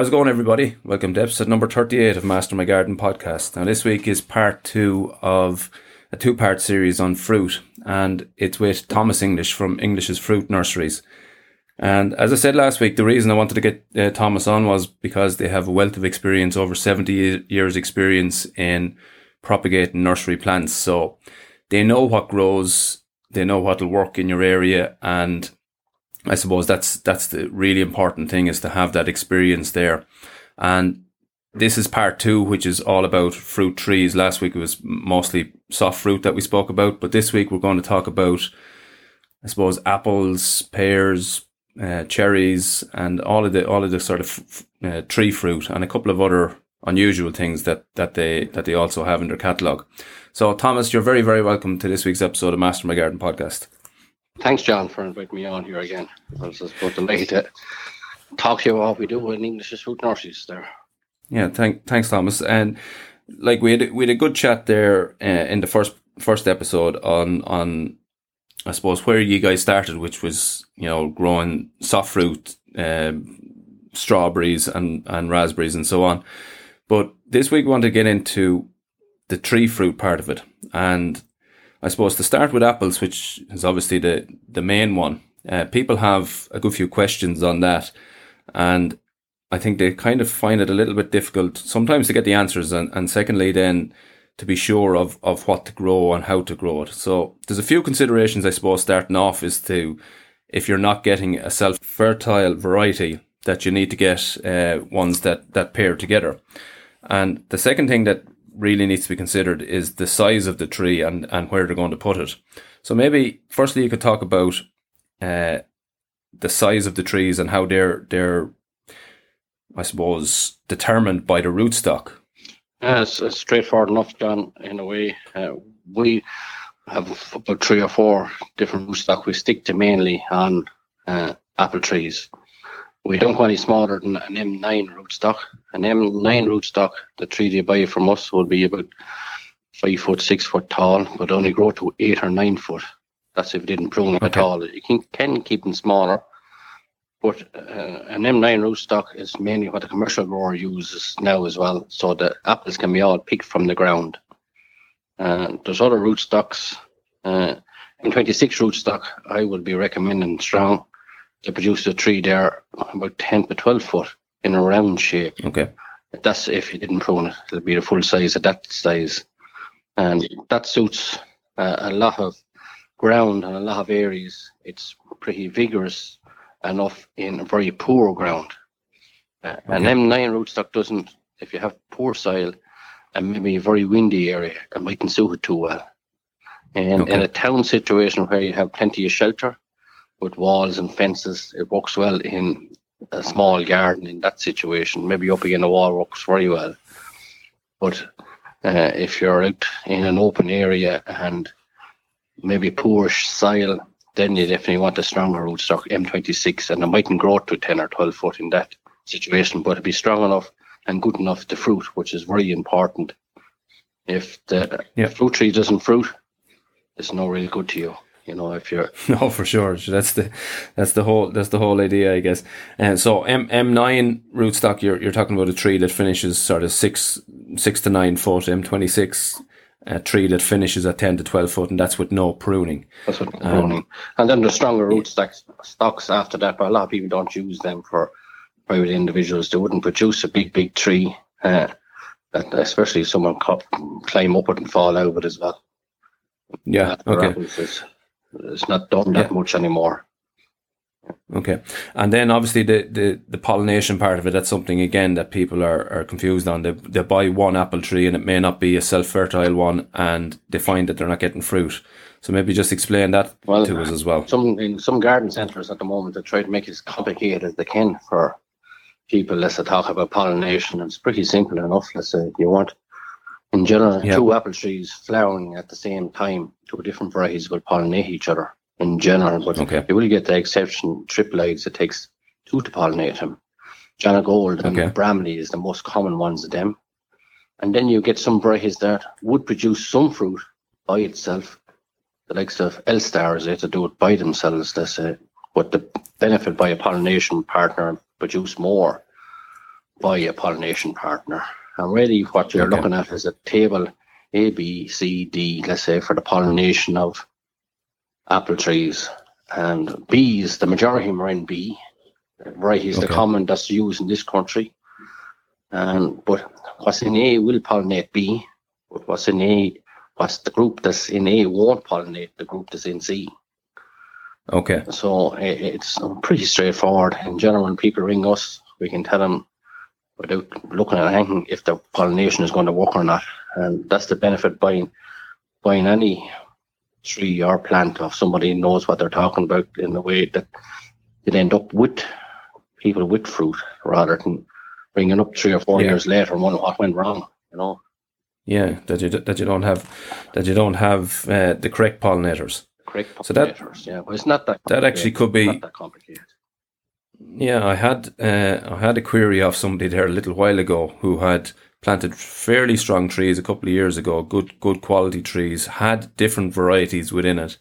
How's it going, everybody? Welcome to episode number 38 of Master My Garden podcast. Now, this week is part two of a two part series on fruit, and it's with Thomas English from English's Fruit Nurseries. And as I said last week, the reason I wanted to get uh, Thomas on was because they have a wealth of experience, over 70 years' experience in propagating nursery plants. So they know what grows, they know what will work in your area, and I suppose that's that's the really important thing is to have that experience there. And this is part two, which is all about fruit trees. Last week it was mostly soft fruit that we spoke about, but this week we're going to talk about, I suppose, apples, pears, uh, cherries, and all of the all of the sort of uh, tree fruit, and a couple of other unusual things that that they that they also have in their catalogue. So, Thomas, you're very very welcome to this week's episode of Master My Garden podcast. Thanks, John, for inviting me on here again. I was about to lay to talk to you about what we do in English fruit nurseries there. Yeah, thank, thanks, Thomas. And like we had, we had a good chat there uh, in the first first episode on on I suppose where you guys started, which was you know growing soft fruit, uh, strawberries and and raspberries and so on. But this week we want to get into the tree fruit part of it, and I suppose to start with apples, which is obviously the the main one. Uh, people have a good few questions on that, and I think they kind of find it a little bit difficult sometimes to get the answers, and, and secondly, then to be sure of, of what to grow and how to grow it. So there's a few considerations, I suppose, starting off is to, if you're not getting a self fertile variety, that you need to get uh, ones that, that pair together. And the second thing that really needs to be considered is the size of the tree and, and where they're going to put it. So maybe firstly you could talk about uh, the size of the trees and how they're they're I suppose, determined by the rootstock. It's, it's straightforward enough, John, in a way. Uh, we have about three or four different rootstock we stick to mainly on uh, apple trees. We don't go any smaller than an M9 rootstock. An M9 rootstock, the tree they buy from us will be about five foot, six foot tall, but only grow to eight or nine foot. That's if you didn't prune them okay. at all. You can, can keep them smaller, but uh, an M9 rootstock is mainly what the commercial grower uses now as well. So the apples can be all picked from the ground. Uh, there's other rootstocks. Uh, M26 rootstock, I would be recommending strong to produce a tree there about 10 to 12 foot in a round shape. Okay. That's if you didn't prune it. It'll be the full size of that size. And that suits uh, a lot of ground and a lot of areas. It's pretty vigorous enough in very poor ground. Uh, okay. An M9 rootstock doesn't, if you have poor soil and maybe a very windy area, it mightn't suit it too well. And okay. in a town situation where you have plenty of shelter with walls and fences, it works well in a small garden in that situation. Maybe up against a wall works very well. But uh, if you're out in an open area and maybe poor soil then you definitely want a stronger rootstock M26, and it mightn't grow to 10 or 12 foot in that situation, but it'd be strong enough and good enough to fruit, which is very important. If the yeah. fruit tree doesn't fruit, it's not really good to you. You know, if you're no, for sure. That's the that's the whole that's the whole idea, I guess. And so M M nine rootstock, you're you're talking about a tree that finishes sort of six six to nine foot. M twenty six a tree that finishes at 10 to 12 foot, and that's with no pruning. That's with no um, pruning. And then the stronger rootstocks stocks, after that, but a lot of people don't use them for private individuals. They wouldn't produce a big, big tree, uh, that especially if someone climb up it and fall over it as well. Yeah, okay. It's, not done that yeah. much anymore. Okay. And then obviously the, the, the pollination part of it, that's something again that people are, are confused on. They, they buy one apple tree and it may not be a self fertile one and they find that they're not getting fruit. So maybe just explain that well, to us as well. Some in some garden centres at the moment they try to make it as complicated as they can for people. Let's talk about pollination. It's pretty simple enough. Let's say you want in general yep. two apple trees flowering at the same time, two different varieties will pollinate each other in general, but okay. you will get the exception triploids. It takes two to pollinate them. Jonagold and okay. Bramley is the most common ones of them. And then you get some varieties that would produce some fruit by itself. The likes of Elstars, they have to do it by themselves, they say. Uh, but the benefit by a pollination partner produce more. by a pollination partner. And really, what you're Okay. looking at is a table A, B, C, D, let's say, for the pollination of apple trees. And B's, the majority of them are in B. Varieties, the Okay. common that's used in this country. And but what's in A will pollinate B, but what's in A, what's the group that's in A won't pollinate the group that's in C. Okay. So it's pretty straightforward. In general, when people ring us, we can tell them without looking at anything if the pollination is going to work or not. And that's the benefit buying buying any tree or plant of somebody who knows what they're talking about in a way that you'd end up with people with fruit rather than bringing up three or four Yeah. years later and wondering what went wrong. You know, Yeah, that you that you don't have that you don't have uh, the correct pollinators. correct So that- pollinators. yeah, but it's not that. That actually could be Not that complicated. Yeah, I had uh, I had a query off somebody there a little while ago who had planted fairly strong trees a couple of years ago, good good quality trees, had different varieties within it.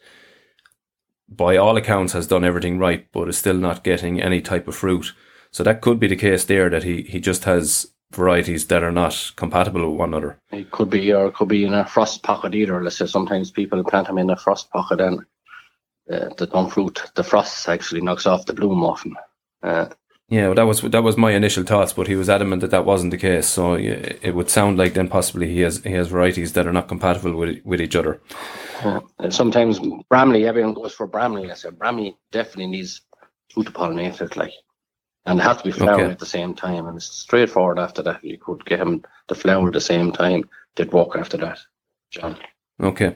By all accounts, has done everything right, but is still not getting any type of fruit. So that could be the case there that he, he just has varieties that are not compatible with one another. It could be, or it could be in a frost pocket either. Let's say sometimes people plant them in a frost pocket and uh, the don't fruit, the frost actually knocks off the bloom often. Uh, Yeah, well, that was that was my initial thoughts, but he was adamant that that wasn't the case. So it would sound like then possibly he has he has varieties that are not compatible with with each other. uh, and sometimes Bramley, everyone goes for Bramley. I said Bramley definitely needs fruit to pollinate it, like, and have to be flowering Okay. at the same time. And it's straightforward after that. You could get him to flower at the same time. They'd walk after that, John. Okay,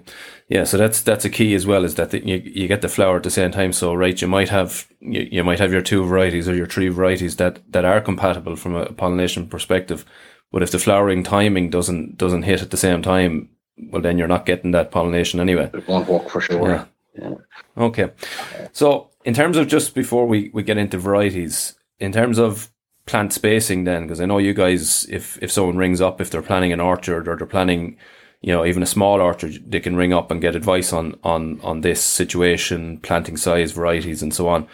yeah. So that's that's a key as well. Is that the, you you get the flower at the same time. So right, you might have you, you might have your two varieties or your three varieties that that are compatible from a pollination perspective. But if the flowering timing doesn't doesn't hit at the same time, well, then you're not getting that pollination anyway. It won't work for sure. Yeah. Yeah. Okay. So in terms of just before we, we get into varieties, in terms of plant spacing then, because I know you guys, if, if someone rings up, if they're planning an orchard or they're planning, you know, even a small orchard, they can ring up and get advice on, on, on this situation, planting size, varieties and so on.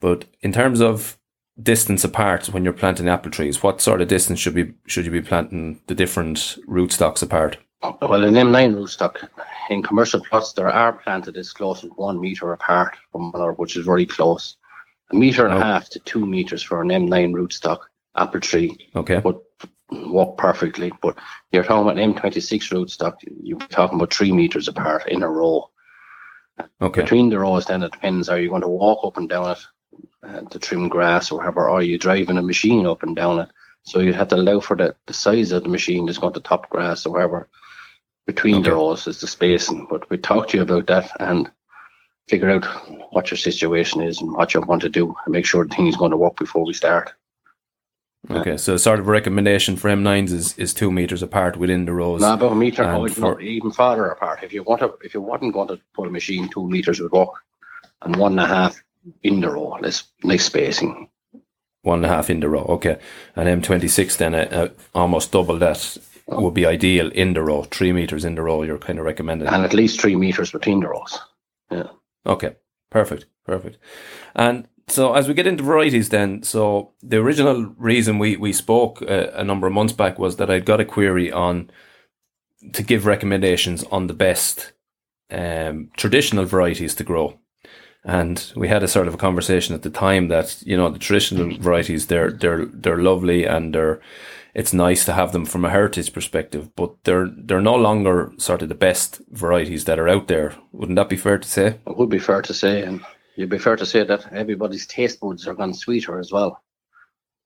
But in terms of distance apart when you're planting apple trees, what sort of distance should be, should you be planting the different rootstocks apart? Well, in M9 rootstock, in commercial plots, there are planted as close as one metre apart from one another, which is very close. A metre and Oh. a half to two metres for an M9 rootstock apple tree Okay. would walk perfectly. But you're talking about M26 rootstock, you're talking about three metres apart in a row. Okay. Between the rows, then it depends are you going to walk up and down it uh, to trim grass or whatever, or are you driving a machine up and down it? So you'd have to allow for the, the size of the machine that's going to top grass or whatever. Between the rows is the spacing. But we talk to you about that and figure out what your situation is and what you want to do and make sure the thing is going to work before we start. Okay, so sort of a recommendation for M9s is, is two meters apart within the rows. No, about a meter, no, for- even farther apart. If you want to, if you wasn't going to put a machine, two meters would work, and one and a half in the row. That's nice spacing. One and a half in the row. Okay, and M26 then uh, uh, almost double that would be ideal in the row. Three meters in the row. You're kind of recommending. and at least three meters between the rows. Yeah. Okay, perfect, perfect. And so as we get into varieties, then, so the original reason we we spoke uh, a number of months back was that I'd got a query on to give recommendations on the best um, traditional varieties to grow. And we had a sort of a conversation at the time that you know the traditional varieties they're they're they're lovely and they're it's nice to have them from a heritage perspective, but they're they're no longer sort of the best varieties that are out there. Wouldn't that be fair to say? It would be fair to say, and you'd be fair to say that everybody's taste buds are gone sweeter as well.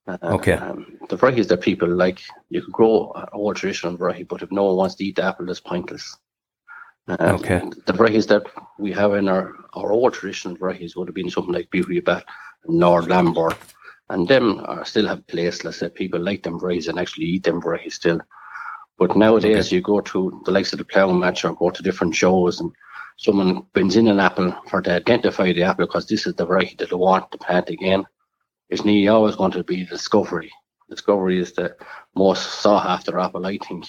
Uh, Okay. Um, the varieties that people like, you could grow old traditional variety, but if no one wants to eat the apple, it's pointless. Uh, Okay. The varieties that we have in our, our old traditional varieties would have been something like Beauty Bat, Lord Lambourne, and them are still have place. Let's say people like them varieties and actually eat them varieties still. But nowadays, you go to the likes of the plough match or go to different shows, and someone brings in an apple for to identify the apple because this is the variety that they want to plant again. It's nearly always going to be discovery. Discovery is the most sought after apple, I think,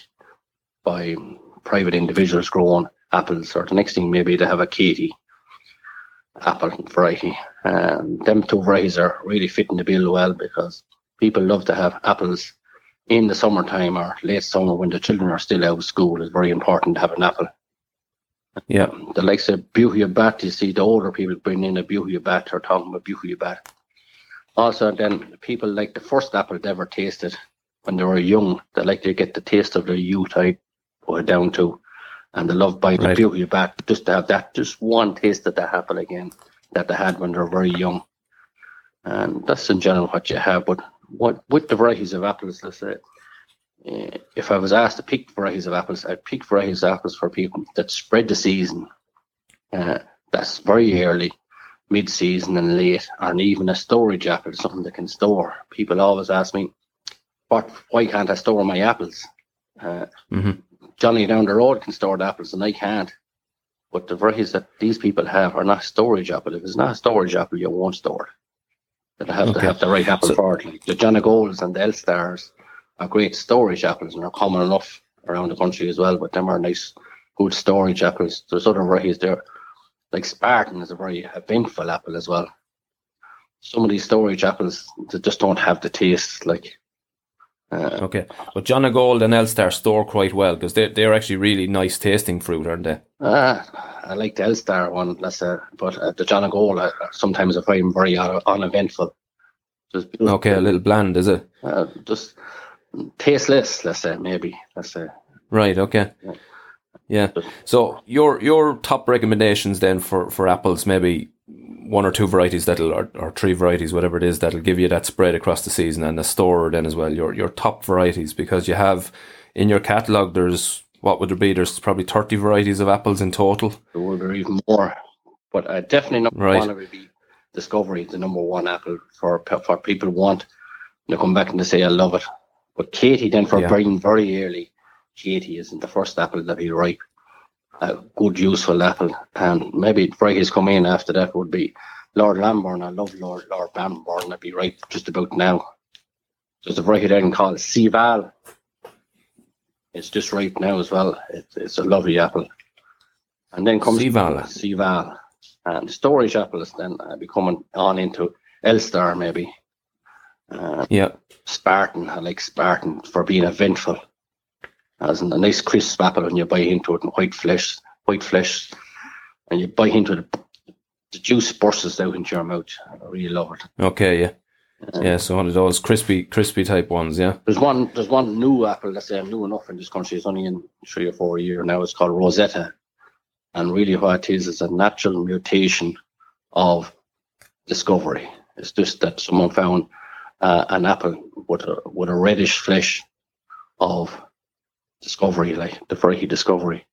by private individuals growing apples. Or the next thing maybe they have a Katy apple variety. And them two varieties are really fitting the bill well because people love to have apples in the summertime or late summer when the children are still out of school, it's very important to have an apple. Yeah. The likes of Buhia Bat, you see the older people bring in a Buhia Bat or talking about Buhia Bat. Also, then people like the first apple they ever tasted when they were young, they like to get the taste of their youth, I put it down to. And they love buying Right. the Buhia Bat just to have that, just one taste of that apple again that they had when they were very young. And that's in general what you have. But what with the varieties of apples, let's say, uh, if I was asked to pick varieties of apples, I'd pick varieties of apples for people that spread the season. Uh, that's very early, mid season, and late, and even a storage apple, something that can store. People always ask me, "What? Why can't I store my apples?" Uh, hmm Johnny down the road can store the apples, and I can't. But the varieties that these people have are not storage apple. If it's not a storage apple, you won't store it. It'll have to have the right apple So- for it. Like the Jonagolds and the Elstars are great storage apples and are common enough around the country as well. But them are nice, good storage apples. There's other varieties there, like Spartan is a very eventful apple as well. Some of these storage apples they just don't have the taste. Like uh, Okay. But Jonagold and Elstar store quite well because they're, they're actually really nice tasting fruit, aren't they? Ah, I like the Elstar one, let's say, but uh, the Jonagold uh, sometimes I find very uneventful. Just, Okay, a little bland, is it? uh, just tasteless, let's say, maybe. Let's say. Right. Okay. Yeah. Yeah. So your your top recommendations then for for apples, maybe one or two varieties that'll or, or three varieties, whatever it is, that'll give you that spread across the season and the store then as well. Your your top varieties because you have in your catalog. There's what would there be? There's probably thirty varieties of apples in total. There be even more, but uh, definitely number Right. one would be Discovery, the number one apple for for people want. They come back and they say, "I love it." But Katy, then for Yeah. buying very early, Katy isn't the first apple that be ripe. A good, useful apple, and maybe varieties come in after that would be Lord Lambourne. I love Lord Lord Lambourne. That'd be ripe just about now. There's a variety there called Sival. It's just ripe now as well. It's, it's a lovely apple. And then comes Sival. Sival. And the storage apples then uh, be coming on into Elstar maybe. Uh, Yeah. Spartan, I like Spartan for being eventful. As in a nice crisp apple when you bite into it and white flesh, white flesh, and you bite into it, the juice bursts out into your mouth. I really love it. Okay. Yeah. Yeah. So one of those crispy crispy type ones. Yeah. There's one, there's one new apple that's um, new enough in this country. It's only in three or four years now. It's called Rosetta, and really what it is is a natural mutation of discovery. It's just that someone found uh, an apple with a with a reddish flesh of discovery, like the variety discovery,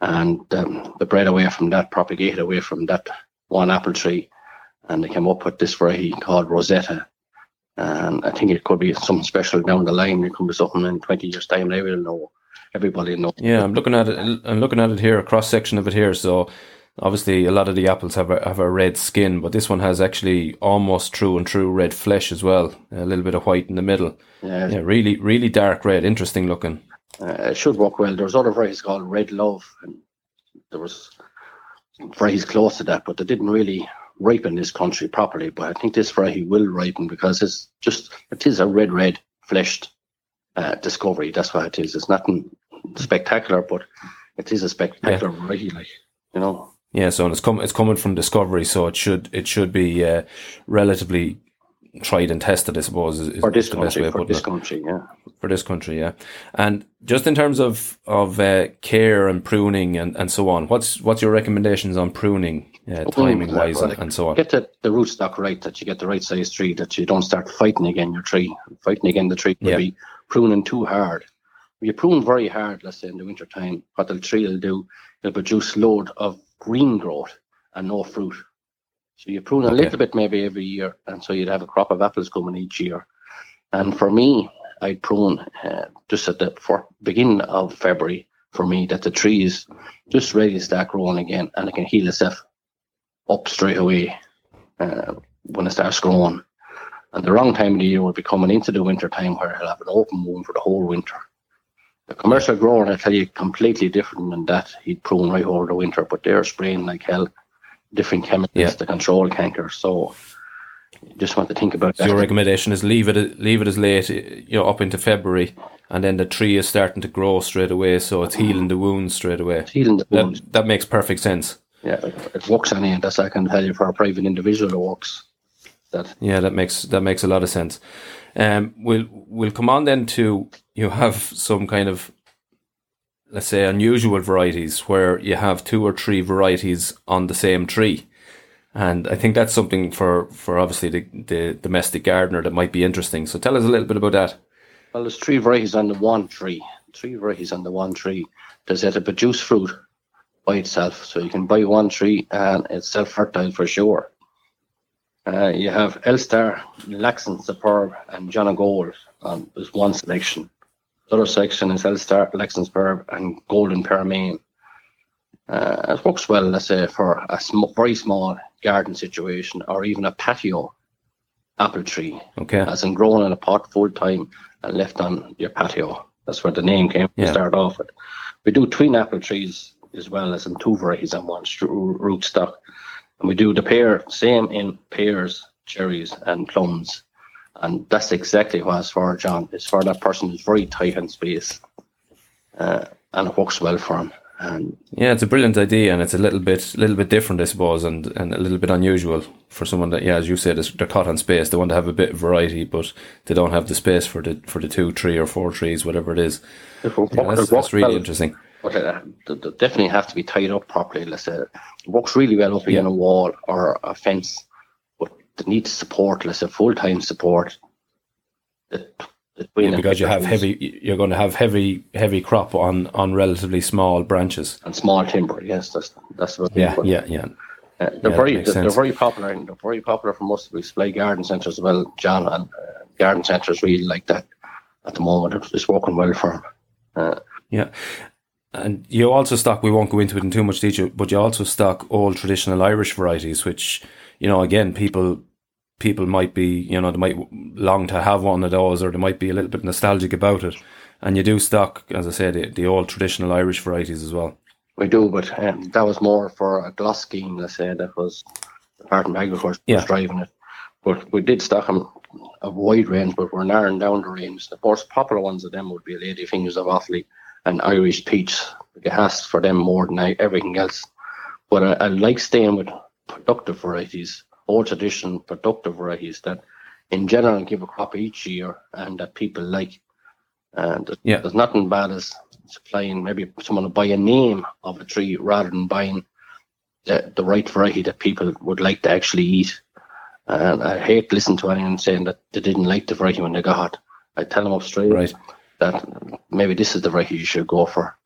and um, bred away from that, propagated away from that one apple tree, and they came up with this variety called Rosetta. And I think it could be something special down the line. It could be something in 20 years' time. They will know. Everybody will know. Yeah, I'm looking at it. I'm looking at it here, a cross section of it here. So obviously, a lot of the apples have a, have a red skin, but this one has actually almost true and true red flesh as well. A little bit of white in the middle. Yeah, Yeah, really, really dark red. Interesting looking. uh, it should work well. There's other varieties called Red Love, and there was varieties close to that, but they didn't really ripen this country properly. But I think this variety will ripen because it's just it is a red, red fleshed uh, discovery. That's what it is. It's nothing spectacular, but it is a spectacular variety. Like you know, Yeah, so it's com- it's coming from Discovery, so it should it should be uh, relatively tried and tested, I suppose. Is, for this the best way country, of for this it. country, yeah. for this country, yeah. And just in terms of of uh, care and pruning and, and so on, what's what's your recommendations on pruning, uh, timing wise, and, and so on? Get the, the rootstock right, that you get the right size tree, that you don't start fighting again your tree. Fighting again the tree would Yeah. be pruning too hard. If you prune very hard, let's say in the winter time, what the tree will do, it'll produce load of green growth and no fruit. So you prune a Okay. little bit maybe every year, and so you'd have a crop of apples coming each year. And for me, I'd prune uh, just at the for beginning of February for me that the tree is just ready to start growing again and it can heal itself up straight away uh, when it starts growing. And the wrong time of the year will be coming into the winter time where it'll have an open wound for the whole winter. The commercial grower, I tell you, completely different than that. He'd prune right over the winter, but they're spraying like hell, different chemicals Yeah. to control canker. So just want to think about so that. your recommendation is leave it leave it as late, you know, up into February, and then the tree is starting to grow straight away, so it's healing the wounds straight away. Healing the wounds. That that makes perfect sense. Yeah, it works on and that's I can tell you for a private individual it works. That Yeah, that makes that makes a lot of sense. Um, we'll we'll come on then to you have some kind of let's say unusual varieties where you have two or three varieties on the same tree. And I think that's something for, for obviously the, the domestic gardener that might be interesting. So tell us a little bit about that. well there's three varieties on the one tree. Three varieties on the one tree. Does it produce fruit by itself? So you can buy one tree and it's self fertile for sure. Uh, you have Elstar, Laxton Superb, and Jonagold. Um, there's one selection. The other section is Elstar, Laxton Superb, and Golden Pearmain. Uh, it works well, let's say, for a sm- very small garden situation or even a patio apple tree, Okay. as in grown in a pot full time and left on your patio. That's where the name came Yeah. to start off with. We do twin apple trees as well as in two varieties on one root stock. And we do the pear, same in pears, cherries, and plums. And that's exactly what it's for, John. It's for that person who's very tight in space. Uh, and it works well for him. And Yeah, it's a brilliant idea, and it's a little bit, little bit different, I suppose, and, and a little bit unusual for someone that, yeah, as you said, is they're caught on space. They want to have a bit of variety, but they don't have the space for the for the two, three, or four trees, whatever it is. it works, Yeah, that's, it that's really well. interesting. But uh, they, they definitely have to be tied up properly. Let's say it works really well up Yeah. against a wall or a fence, but they need support. Let's say full time support. Yeah, because you have heavy, you're going to have heavy, heavy crop on on relatively small branches. and small timber. Yes, that's that's what. Yeah, yeah, yeah. Uh, they're Yeah, very they're, they're very popular. And they're very popular for most of the display garden centres as well. John and uh, garden centres really like that at the moment. It's- It's working well for them. Uh, Yeah. And you also stock, we won't go into it in too much detail, but you also stock old traditional Irish varieties, which, you know, again, people, people might be, you know, they might long to have one of those or they might be a little bit nostalgic about it. And you do stock, as I said, the, the old traditional Irish varieties as well. We do, but um, that was more for a gloss scheme, let's say, that was Department of Agriculture Yeah. was driving it. But we did stock them a wide range, but we're narrowing down the range. The most popular ones of them would be Lady Fingers of Offaly and Irish Peach. Get asked for them more than I, everything else. But I, I like staying with productive varieties, old tradition productive varieties that in general give a crop each year and that people like. And there's, Yeah. there's nothing bad as supplying maybe someone to buy a name of a tree rather than buying the, the right variety that people would like to actually eat. And I hate listening to anyone saying that they didn't like the variety when they got it. I tell them up straight Right. That maybe this is the variety you should go for,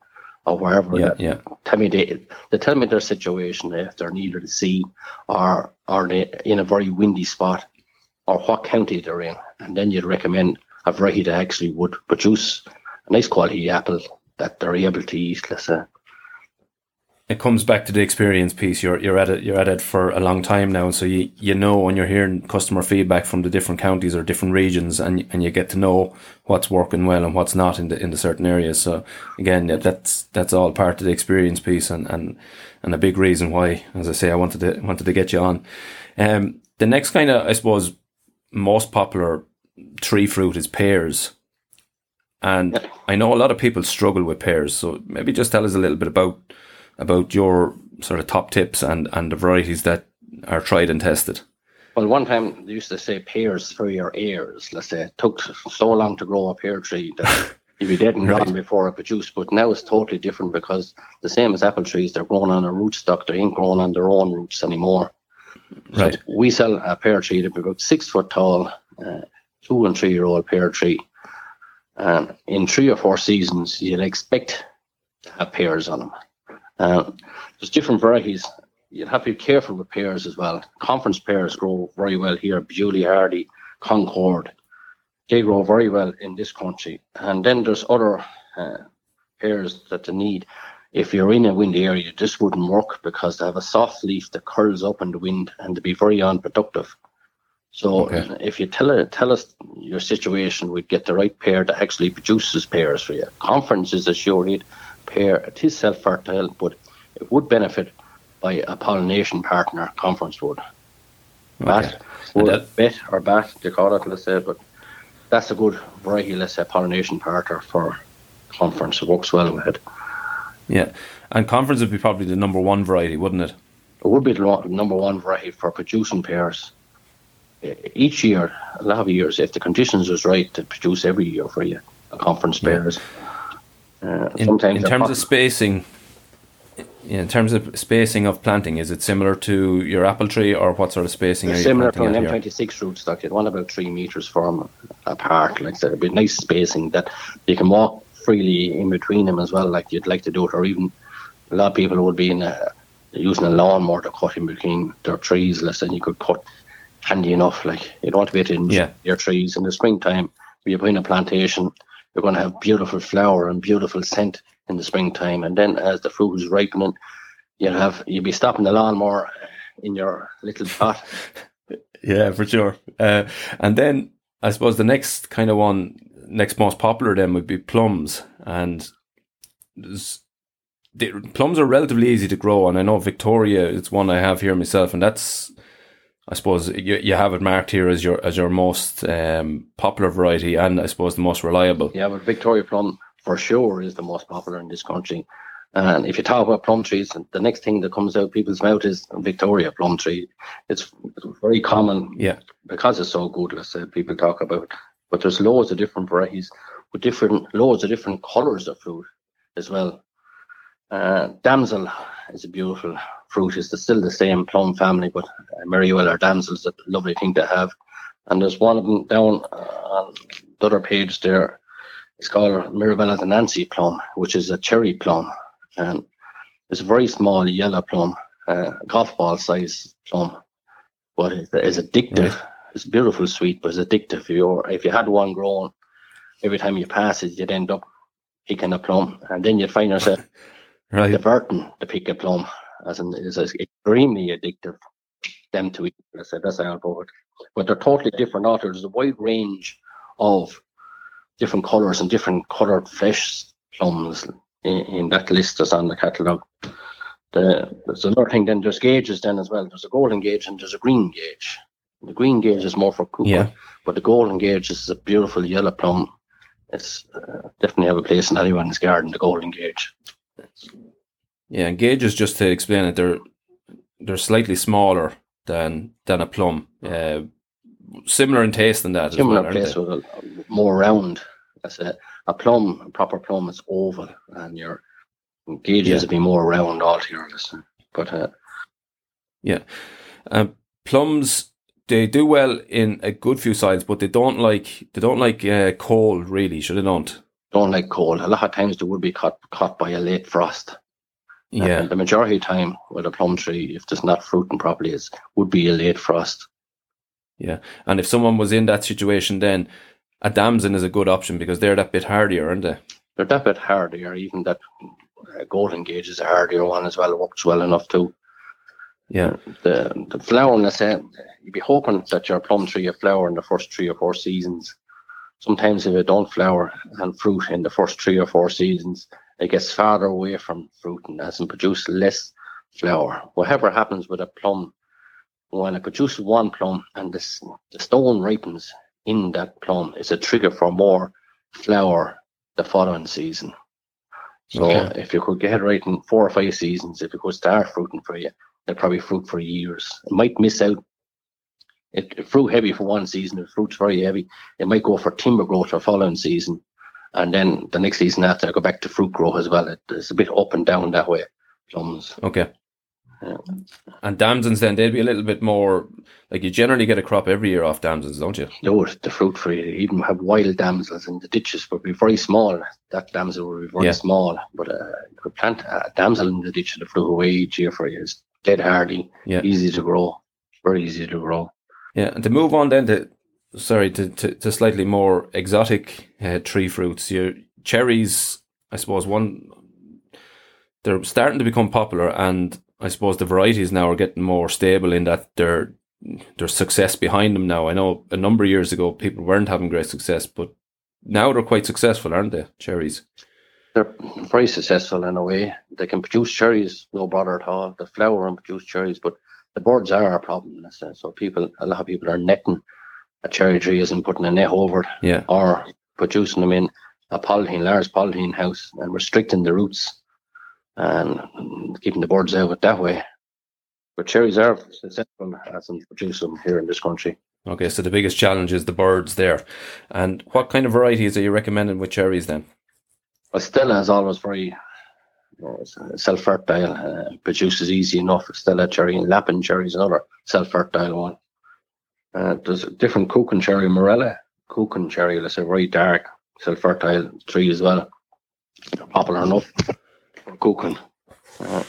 or wherever. Yeah, yeah. Tell me they, they tell me their situation if they're near the sea, or are they in a very windy spot, or what county they're in, and then you'd recommend a variety that actually would produce a nice quality apple that they're able to eat. Let's say. It comes back to the experience piece. You're you're at it you're at it for a long time now, so you you know when you're hearing customer feedback from the different counties or different regions, and and you get to know what's working well and what's not in the in the certain areas. So again, that's that's all part of the experience piece, and and and a big reason why, as I say, I wanted to wanted to get you on. Um, the next kind of I suppose most popular tree fruit is pears. And I know a lot of people struggle with pears, so maybe just tell us a little bit about about your sort of top tips and, and the varieties that are tried and tested. Well, one time they used to say pears for your ears. Let's say it took so long to grow a pear tree that you'd be dead and Right. gone before it produced. But now it's totally different because the same as apple trees, they're grown on a rootstock. They ain't grown on their own roots anymore. So Right. we sell a pear tree that be about six foot tall, uh, two and three year old pear tree. And in three or four seasons, you'd expect to have pears on them. Uh, there's different varieties. You'd have to be careful with pears as well. Conference pears grow very well here. Beurre Hardy, Concord, they grow very well in this country. And then there's other uh, pears that they need. If you're in a windy area, this wouldn't work because they have a soft leaf that curls up in the wind and they be very unproductive. So Okay. if you tell tell us your situation, we'd get the right pear that actually produces pears for you. Conference is a pear. It is self fertile, but it would benefit by a pollination partner. Conference would. But Well, that, bet or bat, they call it, let's say, but that's a good variety, let's say, pollination partner for conference. It works well with it. Yeah, and conference would be probably the number one variety, wouldn't it? It would be the number one variety for producing pears. Each year, a lot of years, if the conditions is right, to produce every year for you a conference pears. Uh, in, in terms of spacing, in terms of spacing of planting, is it similar to your apple tree, or what sort of spacing? It's are you similar to an M26 rootstock. You'd want about three meters from apart, like that. It'd be nice spacing that you can walk freely in between them as well, like you'd like to do it, or even a lot of people would be in a, using a lawnmower to cut in between their trees. Less than you could cut handy enough. Like you don't want to be in yeah. your trees in the springtime. If you put in a plantation, you're going to have beautiful flower and beautiful scent in the springtime, and then as the fruit is ripening, you'll have you'll be stopping the lawnmower in your little pot. yeah, for sure. Uh, and then I suppose the next kind of one next most popular then would be plums, and the, plums are relatively easy to grow, and I know Victoria is one I have here myself, and that's I suppose you, you have it marked here as your as your most um, popular variety, and I suppose the most reliable. Yeah, but Victoria plum for sure is the most popular in this country. And if you talk about plum trees, the next thing that comes out people's mouth is Victoria plum tree. It's very common, yeah, because it's so good. Let's say people talk about but there's loads of different varieties with different loads of different colours of fruit as well. Uh, damsel is a beautiful fruit. It's still the same plum family, but uh, Merryweather damsel is a lovely thing to have. And there's one of them down uh, on the other page there. It's called Mirabelle de Nancy plum, which is a cherry plum. And it's a very small yellow plum, uh, golf ball size plum, but it's addictive. Yeah it's beautiful sweet, but it's addictive. If you if you had one growing, every time you pass it, you'd end up picking a plum, and then you'd find yourself right. diverting to pick a plum. As an it's extremely addictive. Them to eat. I said that's I it. But they're totally different. Also, there's a wide range of different colours and different coloured flesh plums in, in, that list that's on the catalogue. The, there's another thing. Then there's gauges then as well. There's a golden gage and there's a greengage. The greengage is more for Cooper, yeah. but the golden gage is a beautiful yellow plum. It's uh, definitely have a place in anyone's garden. The golden gage. Yeah, and gages just to explain it, they're they're slightly smaller than than a plum. Uh, similar in taste than that. Similar well, taste, with a, more round. That's it. A plum, a proper plum, is oval, and your gages yeah. would be more round altogether. But uh, yeah, um, plums they do well in a good few sides, but they don't like they don't like uh, cold really. Should they don't? Don't like cold. A lot of times they would be caught caught by a late frost. Yeah. And the majority of time with a plum tree, if it's not fruiting properly, is would be a late frost. Yeah, and if someone was in that situation, then a damson is a good option because they're that bit hardier, aren't they? They're that bit hardier. Even that uh, golden gage is a hardier one as well. It works well enough too. Yeah. The the flowering, let's say, you'd be hoping that your plum tree will flower in the first three or four seasons. Sometimes if it don't flower and fruit in the first three or four seasons, it gets farther away from fruiting as and produce less flower. Whatever happens with a plum, when it produces one plum and this, the stone ripens in that plum, it's a trigger for more flower the following season. So okay. if you could get it right in four or five seasons, if it could start fruiting for you, they'll probably fruit for years. It might miss out. It, fruit heavy for one season, if fruit's very heavy, it might go for timber growth for following season. And then the next season after, I go back to fruit grow as well. It, it's a bit up and down that way. Plums. Okay. Yeah. And damsons then they'd be a little bit more like you generally get a crop every year off damsons, don't you? No, the fruit tree. even have wild damsels in the ditches, but be very small. That damsel will be very yeah. small, but uh, you could plant a damsel in the ditch and flew away each year for years dead hardy, yeah. easy to grow, very easy to grow. Yeah, and to move on then to sorry to to, to slightly more exotic uh, tree fruits, your cherries. I suppose one they're starting to become popular, and I suppose the varieties now are getting more stable in that they're there's success behind them now. I know a number of years ago people weren't having great success, but now they're quite successful, aren't they? Cherries they're very successful in a way. They can produce cherries, no bother at all. The flower and produce cherries, but the birds are a problem. in a sense. So people, a lot of people are netting a cherry trees and putting a net over it, Yeah. or producing them in a polythene, large polythene house, and restricting the roots and keeping the birds out that way. But cherries are successful as in produce them here in this country. Okay, so the biggest challenge is the birds there. And what kind of varieties are you recommending with cherries then? But Stella is always very self fertile, uh, produces easy enough. Stella cherry and Lapin cherry is another self fertile one. Uh, there's a different and cherry, Morello Kuchen cherry, that's a very dark, self fertile tree as well. They're popular enough for Kuchen. Uh,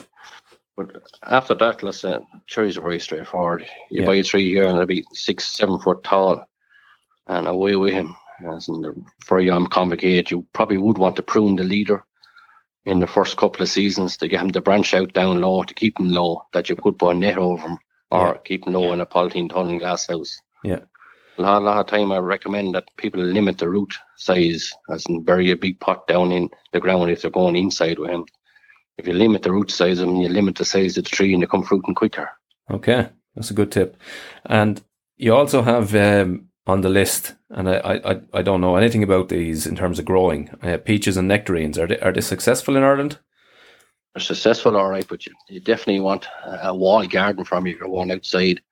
but after that, let's say cherries are very straightforward. You Yeah. buy a tree here and it'll be six, seven foot tall, and away with him. As in the very age, you probably would want to prune the leader in the first couple of seasons to get him to branch out down low, to keep him low, that you could put a net over him or Yeah. keep low in a polythene tunnel glass house. Yeah. A lot, a lot of time I recommend that people limit the root size, as in bury a big pot down in the ground if they're going inside with him. If you limit the root size of them, you limit the size of the tree and they come fruiting quicker. Okay, that's a good tip. And you also have um, on the list, and I, I, I don't know anything about these in terms of growing, uh, peaches and nectarines. Are they, are they successful in Ireland? They're successful, all right, but you, you definitely want a, wall garden from you if you're outside.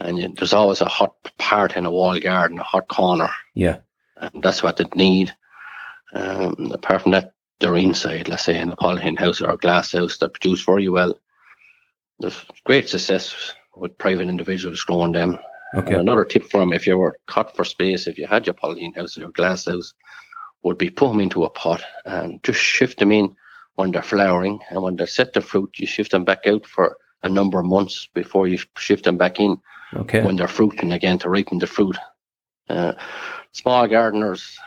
And you, there's always a hot part in a wall garden, a hot corner. Yeah. and that's what they need. Um, apart from that, they're inside, let's say in a polythene house or a glass house that produce very well. There's great success with private individuals growing them. Okay. And another tip for them, if you were cut for space, if you had your polythene house or your glass house, would be put them into a pot and just shift them in when they're flowering. And when they're set to fruit, you shift them back out for a number of months before you shift them back in Okay. when they're fruiting again to ripen the fruit. Uh, small gardeners,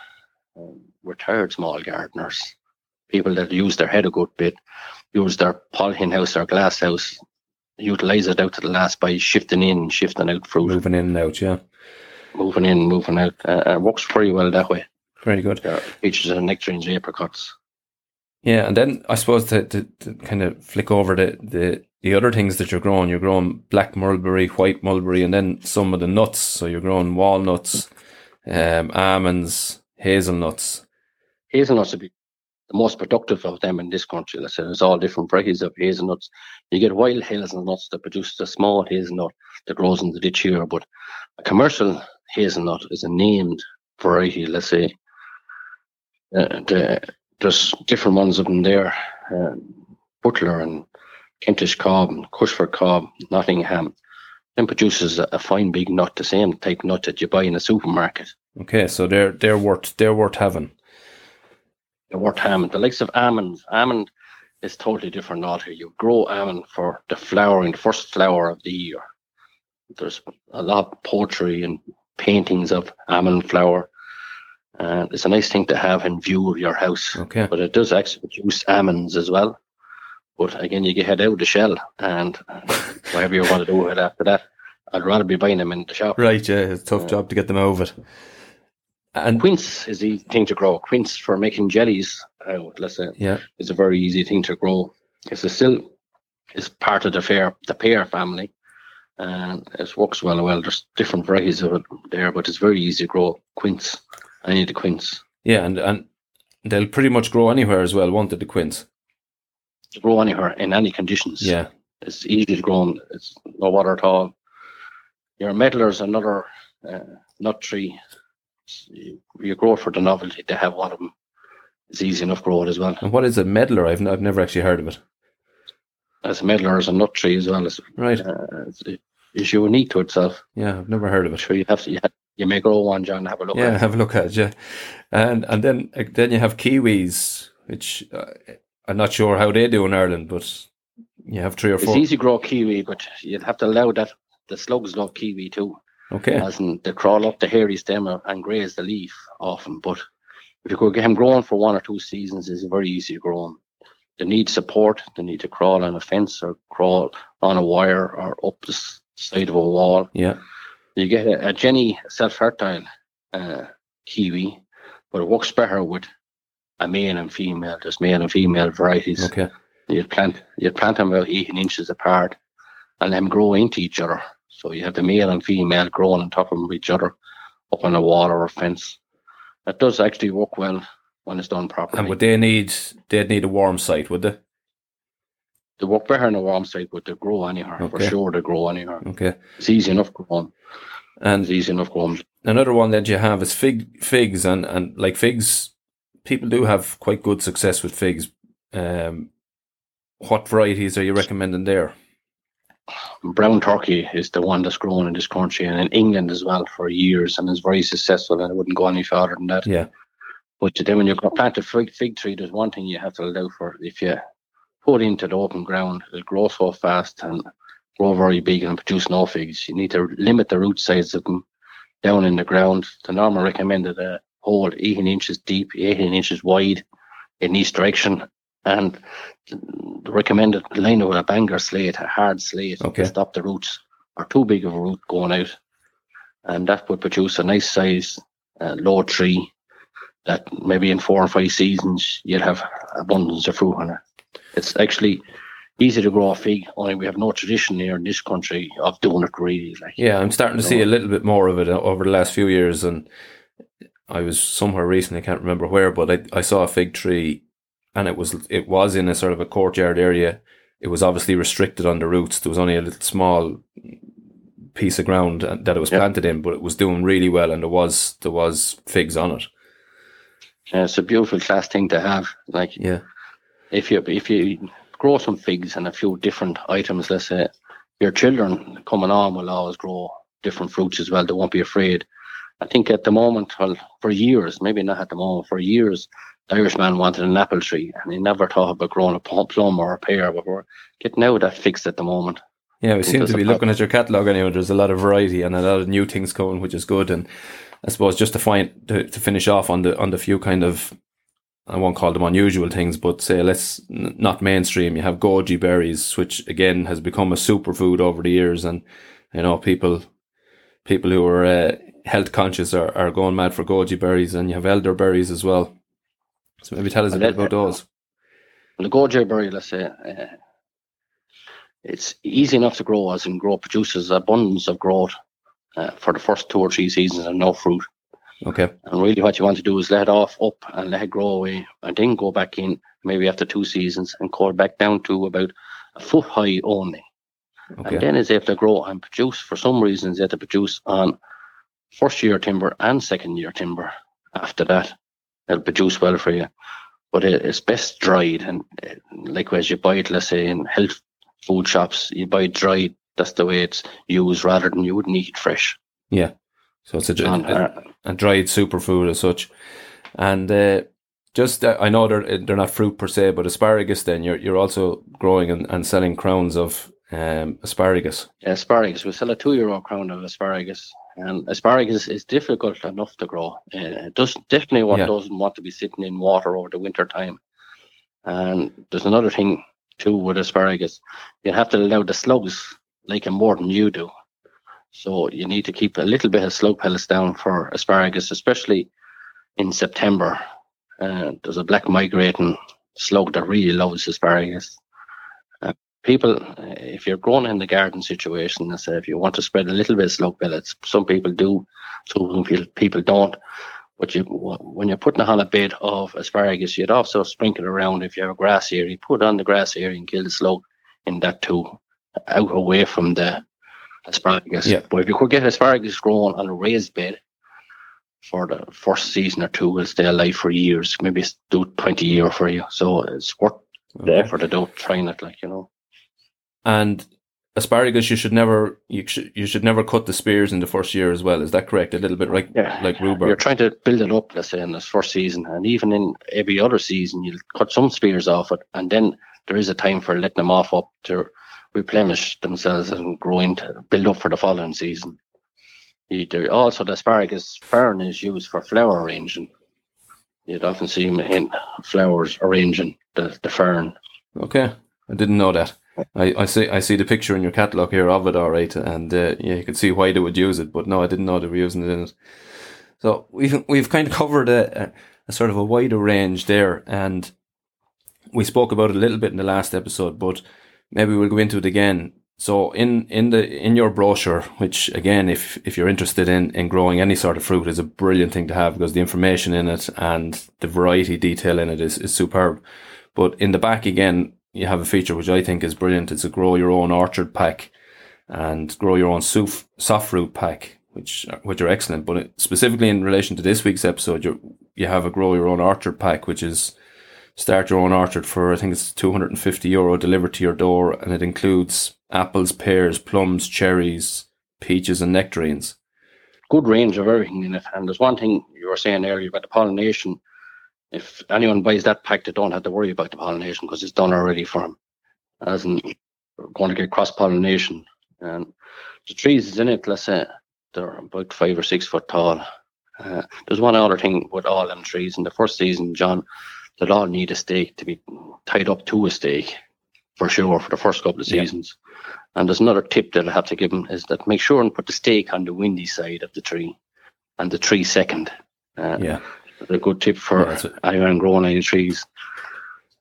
um, retired small gardeners, people that use their head a good bit, use their polythene house or glass house, utilize it out to the last by shifting in and shifting out fruit, Moving in and out, yeah. moving in, moving out. Uh, it works pretty well that way. Very good. Peaches and nectarines, apricots. Yeah, and then I suppose to, to, to kind of flick over the, the, the other things that you're growing, you're growing black mulberry, white mulberry, and then some of the nuts. So you're growing walnuts, um, almonds, hazelnuts. Hazelnuts would be the most productive of them in this country. Let's say there's all different varieties of hazelnuts. You get wild hazelnuts that produce a small hazelnut that grows in the ditch here, but a commercial hazelnut is a named variety. Let's say uh, the, there's different ones of them there. Uh, Butler and Kentish Cob and Cosford Cob, Nottingham. Then produces a, a fine big nut, the same type nut that you buy in a supermarket. Okay, so they're they're worth they're worth having. the word almond. The likes of almonds, almond is totally different altogether. You grow almond for the flowering, the first flower of the year. There's a lot of poetry and paintings of almond flower. And it's a nice thing to have in view of your house. Okay. But it does actually produce almonds as well. But again, you get head out of the shell and uh, whatever you want to do with it after that. I'd rather be buying them in the shop. Right, yeah, it's a tough Yeah. job to get them out of it. And Quince is the easy thing to grow. Quince for making jellies out, let's say. yeah, is a very easy thing to grow. It's a still is part of the fair the pear family, and it works well. Well, there's different varieties of it there, but it's very easy to grow. Quince, I need the quince yeah, and and they'll pretty much grow anywhere as well, won't they, the quince? to grow anywhere in any conditions. Yeah, it's easy to grow. It's no water at all. Your medlar is another uh, nut tree. You, grow it for the novelty to have one of them. It's easy enough to grow it as well. and what is a medlar? I've n- I've never actually heard of it. As a medlar is a nut tree as well. It's, Right, uh, it's, it's unique to itself. yeah, I've never heard of it. sure you have to. You, have, you may grow one, John. Have a look. Yeah, at it. have a look at it. Yeah, and and then then you have kiwis, which uh, I'm not sure how they do in Ireland, but you have three or four. It's easy to grow kiwi, but you'd have to allow that. The slugs love kiwi too, Okay, as in they crawl up the hairy stem and graze the leaf often. But if you could get them growing for one or two seasons, it's very easy to grow them. They need support. They need to crawl on a fence or crawl on a wire or up the side of a wall. yeah, You get a, a Jenny self-fertile uh, kiwi, but it works better with a male and female. There's male and female varieties. okay, You'd plant you'd plant them about eighteen inches apart, and them grow into each other. So you have the male and female growing on top of each other up on a wall or a fence. That does actually work well when it's done properly. And would they need they'd need a warm site, would they? They work better in a warm site, but they grow anywhere. For sure, they grow anywhere. Okay. It's easy enough growing. And It's easy enough growing. another one that you have is fig figs and, and like figs people do have quite good success with figs. Um what varieties are you recommending there? Brown turkey is the one that's grown in this country and in England as well for years and is very successful and it wouldn't go any further than that. Yeah. But then when you plant a fig, fig tree, there's one thing you have to allow for. If you put into the open ground, it'll grow so fast and grow very big and produce no figs. You need to limit the root size of them down in the ground. The normal recommended uh, hole 18 inches deep, 18 inches wide in each direction. And the recommended line with a Bangor slate, a hard slate, Okay. to stop the roots or too big of a root going out. And that would produce a nice size uh, low tree that maybe in four or five seasons you'll have abundance of fruit on it. It's actually easy to grow a fig, only we have no tradition here in this country of doing it really. Like Yeah, I'm starting to see a little bit more of it uh, over the last few years and I was somewhere recently, I can't remember where, but I, I saw a fig tree and it was it was in a sort of a courtyard area. It was obviously restricted on the roots. There was only a little small piece of ground uh, that it was Yeah. planted in, but it was doing really well and there was there was figs on it. Yeah, it's a beautiful class thing to have. Like Yeah. If you if you grow some figs and a few different items, let's say your children coming on will always grow different fruits as well. They won't be afraid. I think at the moment, well, for years, maybe not at the moment, for years, the Irishman wanted an apple tree and he never thought about growing a plum or a pear before. Getting out of that fixed at the moment. Yeah, we seem to be looking at your catalogue anyway. There's a lot of variety and a lot of new things coming, which is good. And I suppose just to find to, to finish off on the on the few kind of I won't call them unusual things, but say let's n- not mainstream. You have goji berries, which again has become a superfood over the years, and you know people people who are uh, health conscious are, are going mad for goji berries, and you have elderberries as well. So maybe tell us a bit about those. The goji berry, let's say, uh, it's easy enough to grow as in grow produces abundance of growth uh, for the first two or three seasons and no fruit. Okay, And really, what you want to do is let it off up and let it grow away, and then go back in maybe after two seasons and cut back down to about a foot high only. okay, And then it's able to grow and produce. For some reasons, they have to produce on first year timber and second year timber. After that, it'll produce well for you. But it's best dried, and uh, likewise, you buy it. Let's say in health food shops, you buy it dried. That's the way it's used, rather than you wouldn't eat fresh. yeah. So it's a, And, a, uh, a dried superfood as such. And uh, just uh, I know they're they're not fruit per se, but asparagus. Then you're you're also growing and, and selling crowns of um, asparagus. asparagus. We sell a two euro crown of asparagus, and asparagus is difficult enough to grow. Uh, it does definitely what Yeah. doesn't want to be sitting in water over the winter time. And there's another thing too with asparagus. You have to allow the slugs like them more than you do. So you need to keep a little bit of slug pellets down for asparagus, especially in September. Uh, there's a black migrating slug that really loves asparagus people, uh, if you're growing in the garden situation, I say if you want to spread a little bit of slug pellets, some people do, some people don't. But you, when you're putting on a bed of asparagus, you'd also sprinkle around if you have a grass area. Put on the grass area and kill the slug in that too, out away from the asparagus. Yeah. But if you could get asparagus grown on a raised bed for the first season or two, it'll stay alive for years. Maybe it's do 20 year for you. So it's worth the effort to do trying it, like, you know. And asparagus, you should never you should you should never cut the spears in the first year as well. Is that correct? A little bit like Yeah. like rhubarb. You're trying to build it up, let's say, in this first season, and even in every other season, you'll cut some spears off it, and then there is a time for letting them off up to replenish themselves and grow into build up for the following season. Also, the asparagus fern is used for flower arranging. You'd often see 'em in flowers arranging the, the fern. Okay, I didn't know that. I, I see I see the picture in your catalogue here of it, all right, and uh, yeah, you can see why they would use it. But no, I didn't know they were using it in it. So we've we've kind of covered a, a sort of a wider range there, and we spoke about it a little bit in the last episode, but maybe we'll go into it again. so in, in the, in your brochure, which again, if, if you're interested in, in growing any sort of fruit is a brilliant thing to have because the information in it and the variety detail in it is, is superb. But in the back again, you have a feature which I think is brilliant. It's a grow your own orchard pack and grow your own soft fruit pack, which, which are excellent. But specifically in relation to this week's episode, you you have a grow your own orchard pack, which is start your own orchard for, I think it's 250 euro delivered to your door. And it includes apples, pears, plums, cherries, peaches, and nectarines. Good range of everything in it. And there's one thing you were saying earlier about the pollination. If anyone buys that pack, they don't have to worry about the pollination because it's done already for them. As in, going to get cross pollination. And the trees in it, let's say, they're about five or six foot tall. Uh, there's one other thing with all them trees. In the first season, John, they'll all need a stake to be tied up to a stake for sure for the first couple of seasons. Yeah. And there's another tip that I have to give them is that make sure and put the stake on the windy side of the tree and the tree second. Uh, yeah. A good tip for yeah, anyone growing any trees.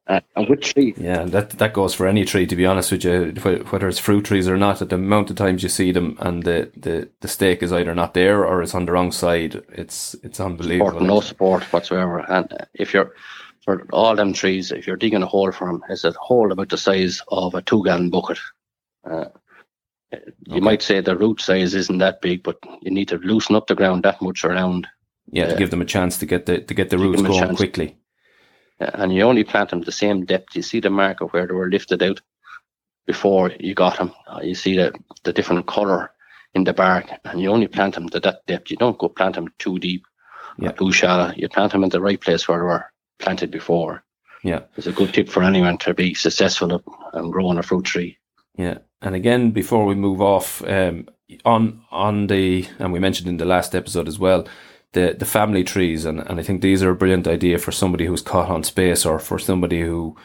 Uh, and which tree? Yeah, that that goes for any tree. To be honest with you, whether it's fruit trees or not, at the amount of times you see them, and the, the, the stake is either not there or it's on the wrong side, it's it's unbelievable. Support, no support whatsoever. And if you're for all them trees, if you're digging a hole for them, it's a hole about the size of a two gallon bucket. Uh, you okay. might say the root size isn't that big, but you need to loosen up the ground that much around. Yeah, uh, to give them a chance to get the to get the roots going quickly. And you only plant them the same depth. You see the mark of where they were lifted out before you got them. Uh, you see the the different color in the bark, and you only plant them to that depth. You don't go plant them too deep, yeah. too shallow. You plant them in the right place where they were planted before. Yeah. It's a good tip for anyone to be successful and growing a fruit tree. Yeah. And again, before we move off, um, on on the and we mentioned in the last episode as well, the the family trees and, and I think these are a brilliant idea for somebody who's caught on space or for somebody who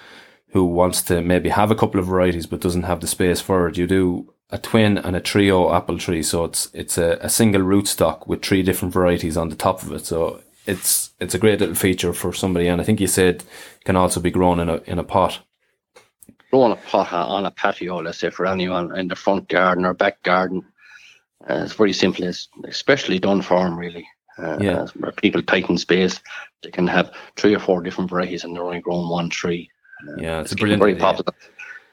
who wants to maybe have a couple of varieties but doesn't have the space for it. You do a twin and a trio apple tree, so it's it's a, a single rootstock with three different varieties on the top of it. So it's it's a great little feature for somebody, and I think you said can also be grown in a in a pot. Grown a pot on a patio, let's say for anyone in the front garden or back garden. Uh, it's very simple. It's especially done for them, really. Uh, yeah. Where people tighten space, they can have three or four different varieties, and they're only growing one tree. Uh, yeah, it's, it's a brilliant. Very popular.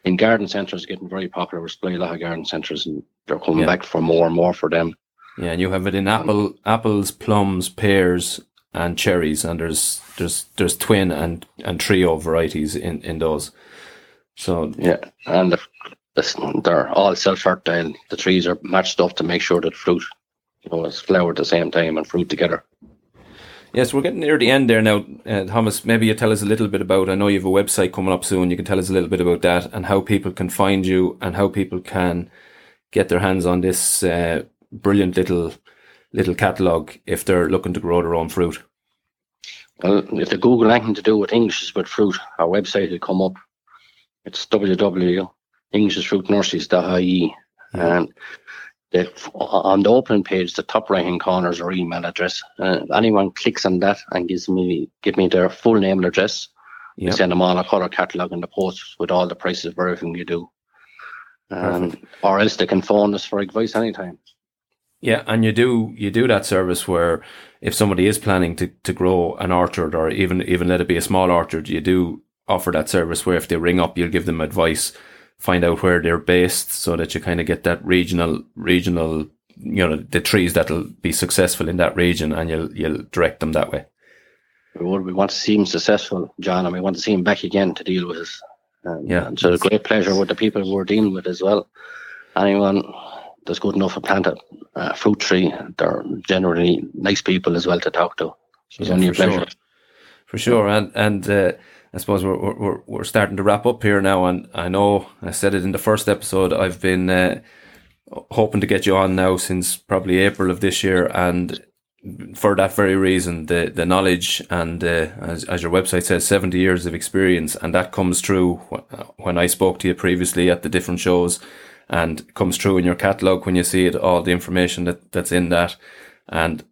In garden centres, getting very popular. We're supplying a lot of garden centres, and they're coming yeah. back for more and more for them. Yeah, and you have it in apple, apples, plums, pears, and cherries, and there's there's there's twin and and trio varieties in in those. So yeah, and the, the, they're all self fertile. The trees are matched up to make sure that fruit, you know, is flower at the same time and fruit together. Yes, we're getting near the end there now, uh, Thomas. Maybe you tell us a little bit about. I know you have a website coming up soon. You can tell us a little bit about that and how people can find you and how people can get their hands on this uh, brilliant little little catalogue if they're looking to grow their own fruit? Well, if they Google anything to do with English with fruit, our website will come up. It's www.englishfruitnurseries.ie. And the, on the open page, the top right hand corner is our email address. Uh, anyone clicks on that and gives me give me their full name and address. Yep. send them all a colour catalogue in the post with all the prices of everything you do. Um, or else they can phone us for advice anytime. Yeah, and you do you do that service where if somebody is planning to, to grow an orchard or even even let it be a small orchard, you do offer that service where if they ring up, you'll give them advice, find out where they're based, so that you kind of get that regional regional you know the trees that'll be successful in that region, and you'll you'll direct them that way. We we want to see him successful, John, and we want to see him back again to deal with us. And, yeah, and so a great pleasure with the people we're dealing with as well. Anyone that's good enough to plant a, a, fruit tree. They're generally nice people as well to talk to. So it's yeah, only a pleasure. Sure. For sure, and and uh, I suppose we're, we're we're starting to wrap up here now, and I know I said it in the first episode. I've been uh, hoping to get you on now since probably April of this year, and for that very reason, the the knowledge and uh, as as your website says, seventy years of experience, and that comes true when I spoke to you previously at the different shows and comes through in your catalog when you see it, all the information that, that's in that. And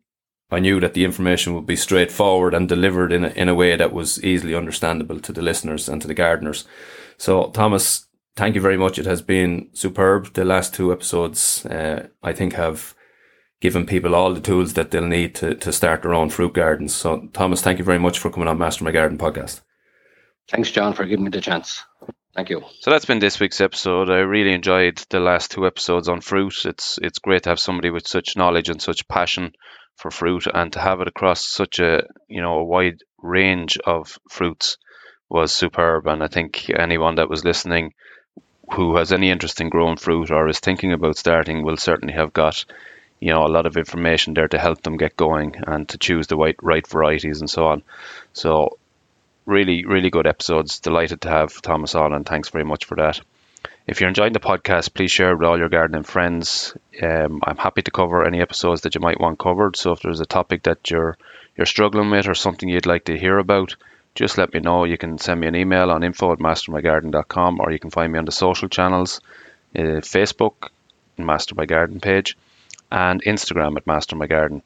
I knew that the information would be straightforward and delivered in a, in a way that was easily understandable to the listeners and to the gardeners. So, Thomas, thank you very much. It has been superb. The last two episodes, uh, I think, have given people all the tools that they'll need to, to start their own fruit gardens. So, Thomas, thank you very much for coming on Master My Garden podcast. Thanks, John, for giving me the chance. Thank you. So that's been this week's episode. I really enjoyed the last two episodes on fruit. It's it's great to have somebody with such knowledge and such passion for fruit and to have it across such a you know a wide range of fruits was superb and I think anyone that was listening who has any interest in growing fruit or is thinking about starting will certainly have got you know a lot of information there to help them get going and to choose the right right varieties and so on. So really, really good episodes. Delighted to have Thomas on, and thanks very much for that. If you're enjoying the podcast, please share it with all your gardening friends. Um, I'm happy to cover any episodes that you might want covered. So if there's a topic that you're you're struggling with or something you'd like to hear about, just let me know. You can send me an email on info at mastermygarden.com or you can find me on the social channels, uh, Facebook, Master My Garden page, and Instagram at Master My Garden.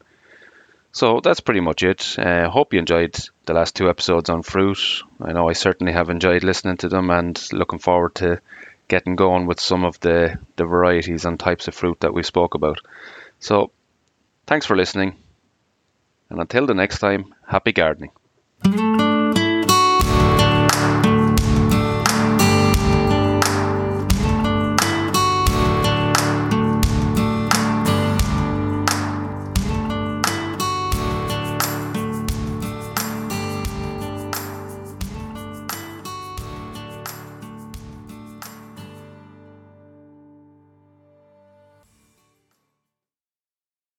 So that's pretty much it. Uh, hope you enjoyed the last two episodes on fruit. I know I certainly have enjoyed listening to them and looking forward to getting going with some of the, the varieties and types of fruit that we spoke about. So thanks for listening. And until the next time, happy gardening.